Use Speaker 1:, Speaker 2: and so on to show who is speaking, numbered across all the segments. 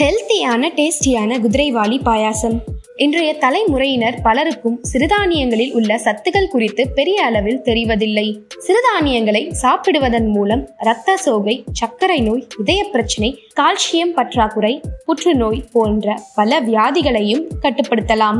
Speaker 1: ஹெல்த்தியான டேஸ்டியான குதிரைவாளி பாயாசம். இன்றைய தலைமுறையினர் பலருக்கும் சிறுதானியங்களில் உள்ள சத்துக்கள் குறித்து பெரிய அளவில் தெரிவதில்லை. சிறுதானியங்களை சாப்பிடுவதன் மூலம் இரத்த சோகை சர்க்கரை நோய் இதய பிரச்சனை கால்சியம் பற்றாக்குறை புற்றுநோய் போன்ற பல வியாதிகளையும் கட்டுப்படுத்தலாம்.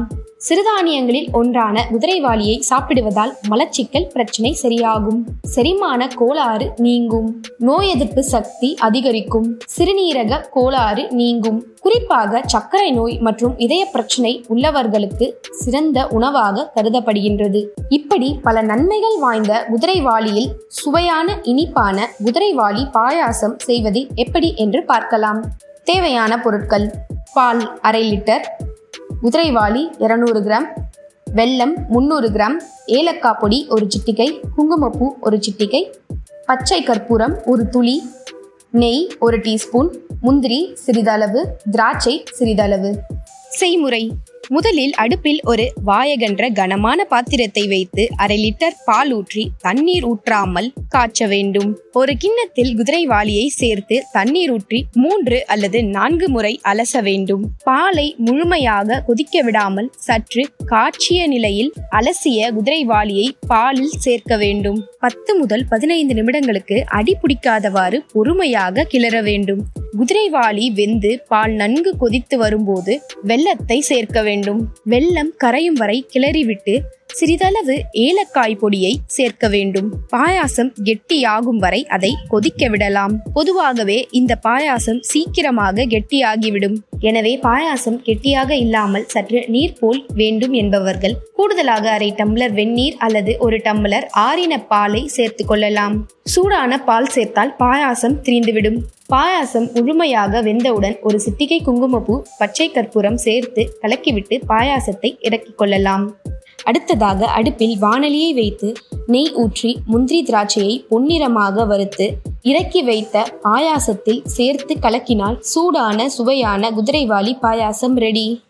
Speaker 1: சிறுதானியங்களில் ஒன்றான குதிரைவாளியை சாப்பிடுவதால் மலச்சிக்கல் பிரச்சனை சரியாகும். செரிமான கோளாறு நீங்கும். நோய் எதிர்ப்பு சக்தி அதிகரிக்கும். சிறுநீரக கோளாறு நீங்கும். குறிப்பாக சர்க்கரை நோய் மற்றும் இதய பிரச்சனை உள்ளவர்களுக்கு சிறந்த உணவாக கருதப்படுகின்றது. இப்படி பல நன்மைகள் வாய்ந்த குதிரைவாளியில் சுவையான இனிப்பான குதிரைவாளி பாயாசம் செய்வது எப்படி என்று பார்க்கலாம். தேவையான பொருட்கள் பால் அரை லிட்டர் குதிரைவாளி இரநூறு கிராம் வெல்லம் முந்நூறு கிராம் ஏலக்காய் பொடி ஒரு சிட்டிகை குங்குமப்பூ ஒரு சிட்டிகை பச்சை கற்பூரம் ஒரு துளி நெய் ஒரு டீஸ்பூன் முந்திரி சிறிதளவு திராட்சை சிறிதளவு. செய்முறை. முதலில் அடுப்பில் ஒரு வாயகன்ற கனமான பாத்திரத்தை வைத்து அரை லிட்டர் பால் ஊற்றி தண்ணீர் ஊற்றாமல் காய்ச்ச வேண்டும். ஒரு கிண்ணத்தில் குதிரைவாலியை சேர்த்து தண்ணீர் ஊற்றி மூன்று அல்லது நான்கு முறை அலச வேண்டும். பாலை முழுமையாக கொதிக்க விடாமல் சற்று காய்ச்சிய நிலையில் அலசிய குதிரைவாலியை பாலில் சேர்க்க வேண்டும். பத்து முதல் பதினைந்து நிமிடங்களுக்கு அடி பிடிக்காதவாறு பொறுமையாக கிளற வேண்டும். குதிரைவாளி வெந்து பால் நன்கு கொதித்து வரும்போது வெள்ளத்தை சேர்க்க வேண்டும். வெள்ளம் கரையும் வரை கிளறிவிட்டு சிறிதளவு ஏலக்காய் பொடியை சேர்க்க வேண்டும். பாயாசம் கெட்டியாகும் வரை அதை கொதிக்க விடலாம். பொதுவாகவே இந்த பாயாசம் சீக்கிரமாக கெட்டியாகிவிடும். எனவே பாயாசம் கெட்டியாக இல்லாமல் சற்று நீர் போல் வேண்டும் என்பவர்கள் கூடுதலாக அரை டம்ளர் வெந்நீர் அல்லது ஒரு டம்ளர் ஆறின பாலை சேர்த்து கொள்ளலாம். சூடான பால் சேர்த்தால் பாயாசம் திரிந்துவிடும். பாயாசம் முழுமையாக வெந்தவுடன் ஒரு சிட்டிகை குங்குமப்பூ பச்சை கற்பூரம் சேர்த்து கலக்கிவிட்டு பாயாசத்தை இறக்கிக் கொள்ளலாம். அடுத்ததாக அடுப்பில் வானலியை வைத்து நெய் ஊற்றி முந்திரி திராட்சையை பொன்னிறமாக வறுத்து இறக்கி வைத்த பாயாசத்தில் சேர்த்து கலக்கினால் சூடான சுவையான குதிரைவாளி பாயாசம் ரெடி